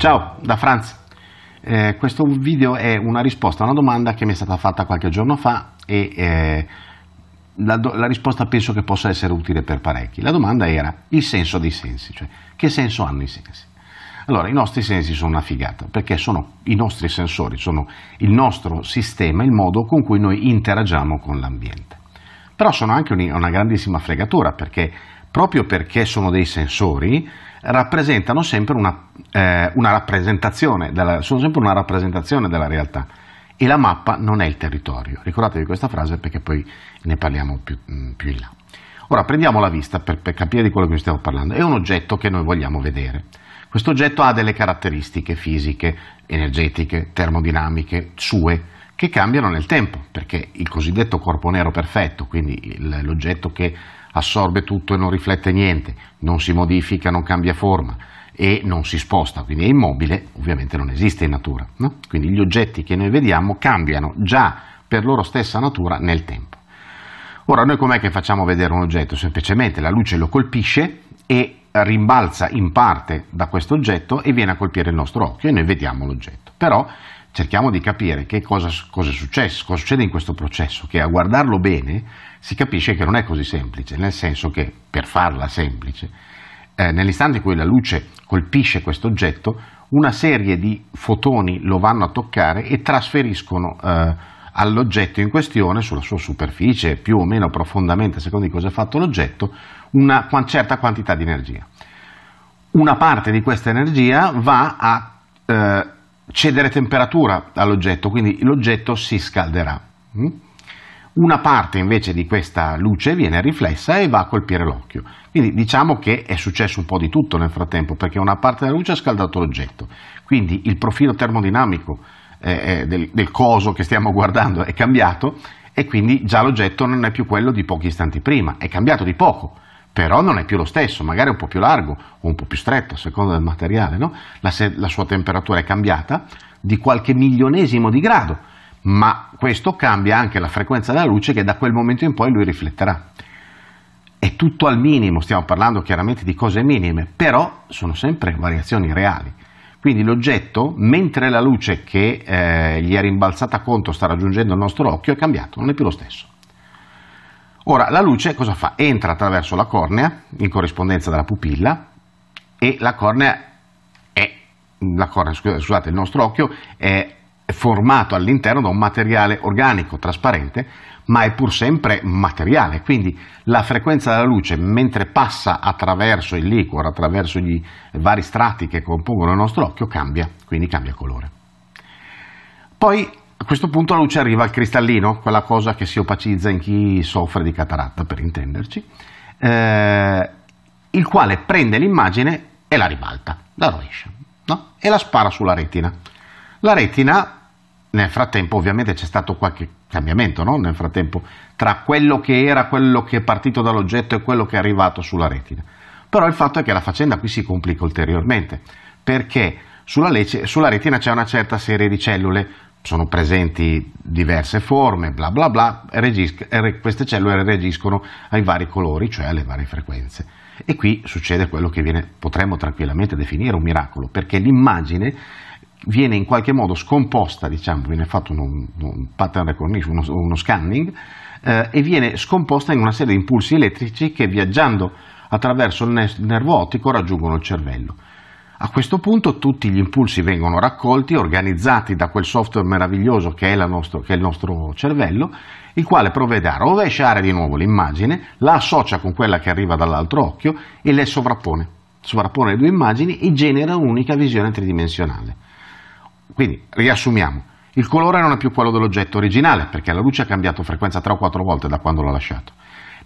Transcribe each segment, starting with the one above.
Ciao, da Franz. Eh, questo video è una risposta a una domanda che mi è stata fatta qualche giorno fa e eh, la, la, risposta penso che possa essere utile per parecchi. La domanda era il senso dei sensi, cioè che senso hanno i sensi? Allora, i nostri sensi sono una figata, perché sono i nostri sensori, sono il nostro sistema, il modo con cui noi interagiamo con l'ambiente. Però sono anche una grandissima fregatura, perché proprio perché sono dei sensori, rappresentano sempre una, eh, una rappresentazione della, sono sempre una rappresentazione della realtà e la mappa non è il territorio. Ricordatevi questa frase perché poi ne parliamo più, mm, più in là. Ora prendiamo la vista per, per, capire di quello che stiamo parlando. È un oggetto che noi vogliamo vedere. Questo oggetto ha delle caratteristiche fisiche, energetiche, termodinamiche, sue, che cambiano nel tempo, perché il cosiddetto corpo nero perfetto, quindi l'oggetto che assorbe tutto e non riflette niente, non si modifica, non cambia forma e non si sposta, quindi è immobile, ovviamente non esiste in natura. No? Quindi gli oggetti che noi vediamo cambiano già per loro stessa natura nel tempo. Ora noi com'è che facciamo vedere un oggetto? Semplicemente la luce lo colpisce e rimbalza in parte da questo oggetto e viene a colpire il nostro occhio e noi vediamo l'oggetto. Però cerchiamo di capire che cosa, cosa, è successo, cosa succede in questo processo, che a guardarlo bene si capisce che non è così semplice, nel senso che per farla semplice, eh, nell'istante in cui la luce colpisce questo oggetto, una serie di fotoni lo vanno a toccare e trasferiscono eh, all'oggetto in questione, sulla sua superficie, più o meno profondamente, a di cosa è fatto l'oggetto, una certa quantità di energia. Una parte di questa energia va a eh, cedere temperatura all'oggetto, quindi l'oggetto si scalderà. Mm? Una parte invece di questa luce viene riflessa e va a colpire l'occhio. Quindi diciamo che è successo un po' di tutto nel frattempo, perché una parte della luce ha scaldato l'oggetto. Quindi il profilo termodinamico eh, eh del, del coso che stiamo guardando è cambiato e quindi già l'oggetto non è più quello di pochi istanti prima, è cambiato di poco però non è più lo stesso, magari è un po' più largo o un po' più stretto a seconda del materiale, no? la, la sua temperatura è cambiata di qualche milionesimo di grado, ma questo cambia anche la frequenza della luce che da quel momento in poi lui rifletterà. È tutto al minimo, stiamo parlando chiaramente di cose minime, però sono sempre variazioni reali. Quindi l'oggetto, mentre la luce che eh, gli è rimbalzata contro sta raggiungendo il nostro occhio, è cambiato, non è più lo stesso. Ora, la luce cosa fa? Entra attraverso la cornea, in corrispondenza della pupilla, e la cornea è, la cornea, scusate, il nostro occhio è formato all'interno da un materiale organico trasparente, ma è pur sempre materiale, quindi la frequenza della luce mentre passa attraverso il liquore, attraverso gli vari strati che compongono il nostro occhio, cambia, quindi cambia colore. Poi a questo punto la luce arriva al cristallino, quella cosa che si opacizza in chi soffre di cataratta, per intenderci, eh, il quale prende l'immagine e la ribalta, la rovescia, no? e la spara sulla retina. La retina, nel frattempo ovviamente c'è stato qualche cambiamento, no? nel frattempo, tra quello che era, quello che è partito dall'oggetto e quello che è arrivato sulla retina. Però il fatto è che la faccenda qui si complica ulteriormente, perché sulla, lece, sulla retina c'è una certa serie di cellule sono presenti diverse forme, bla bla bla, e queste cellule reagiscono ai vari colori, cioè alle varie frequenze. E qui succede quello che viene, potremmo tranquillamente definire un miracolo, perché l'immagine viene in qualche modo scomposta, diciamo, viene fatto uno, un pattern recognition, uno, uno scanning, eh, e viene scomposta in una serie di impulsi elettrici che viaggiando attraverso il nervo ottico raggiungono il cervello. A questo punto tutti gli impulsi vengono raccolti, organizzati da quel software meraviglioso che è, nostro, che è il nostro cervello, il quale provvede a rovesciare di nuovo l'immagine, la associa con quella che arriva dall'altro occhio e le sovrappone. Sovrappone le due immagini e genera un'unica visione tridimensionale. Quindi, riassumiamo, il colore non è più quello dell'oggetto originale, perché la luce ha cambiato frequenza 3 o 4 volte da quando l'ha lasciato.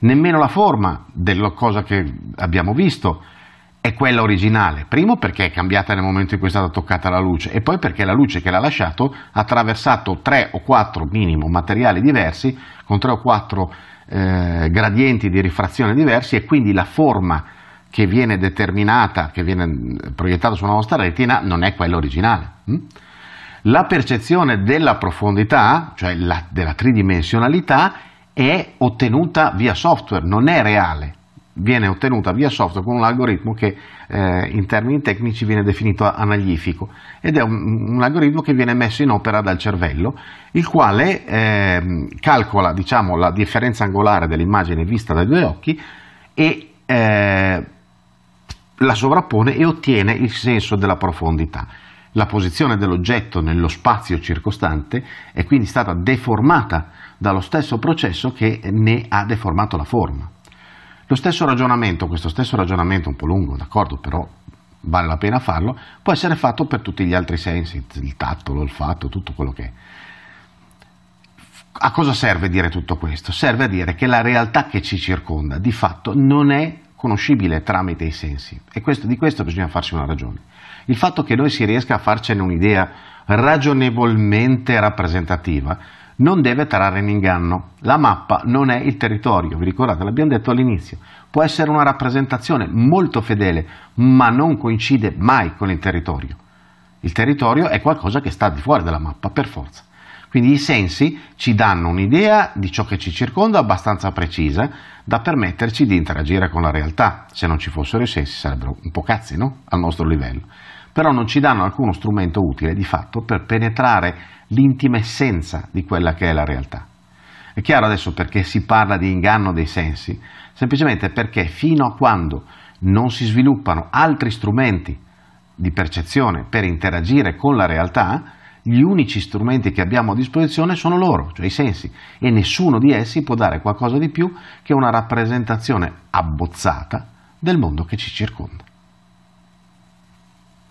Nemmeno la forma della cosa che abbiamo visto è quella originale. Primo perché è cambiata nel momento in cui è stata toccata la luce e poi perché la luce che l'ha lasciato ha attraversato tre o quattro minimo materiali diversi con tre o quattro eh, gradienti di rifrazione diversi e quindi la forma che viene determinata, che viene proiettata sulla nostra retina non è quella originale. Hm? La percezione della profondità, cioè la, della tridimensionalità, è ottenuta via software, non è reale viene ottenuta via software con un algoritmo che eh, in termini tecnici viene definito analifico ed è un, un, algoritmo che viene messo in opera dal cervello, il quale eh, calcola diciamo, la differenza angolare dell'immagine vista dai due occhi e eh, la sovrappone e ottiene il senso della profondità. La posizione dell'oggetto nello spazio circostante è quindi stata deformata dallo stesso processo che ne ha deformato la forma. Lo stesso ragionamento, questo stesso ragionamento un po' lungo, d'accordo, però vale la pena farlo, può essere fatto per tutti gli altri sensi, il tatto, l'olfatto, tutto quello che è. A cosa serve dire tutto questo? Serve a dire che la realtà che ci circonda di fatto non è conoscibile tramite i sensi e questo, di questo bisogna farsi una ragione. Il fatto che noi si riesca a farcene un'idea ragionevolmente rappresentativa non deve trarre in inganno. La mappa non è il territorio, vi ricordate, l'abbiamo detto all'inizio. Può essere una rappresentazione molto fedele, ma non coincide mai con il territorio. Il territorio è qualcosa che sta di fuori dalla mappa, per forza. Quindi i sensi ci danno un'idea di ciò che ci circonda abbastanza precisa da permetterci di interagire con la realtà. Se non ci fossero i sensi sarebbero un po' cazzi, no? Al nostro livello. Però non ci danno alcuno strumento utile di fatto per penetrare l'intima essenza di quella che è la realtà. È chiaro adesso perché si parla di inganno dei sensi? Semplicemente perché fino a quando non si sviluppano altri strumenti di percezione per interagire con la realtà, gli unici strumenti che abbiamo a disposizione sono loro, cioè i sensi, e nessuno di essi può dare qualcosa di più che una rappresentazione abbozzata del mondo che ci circonda.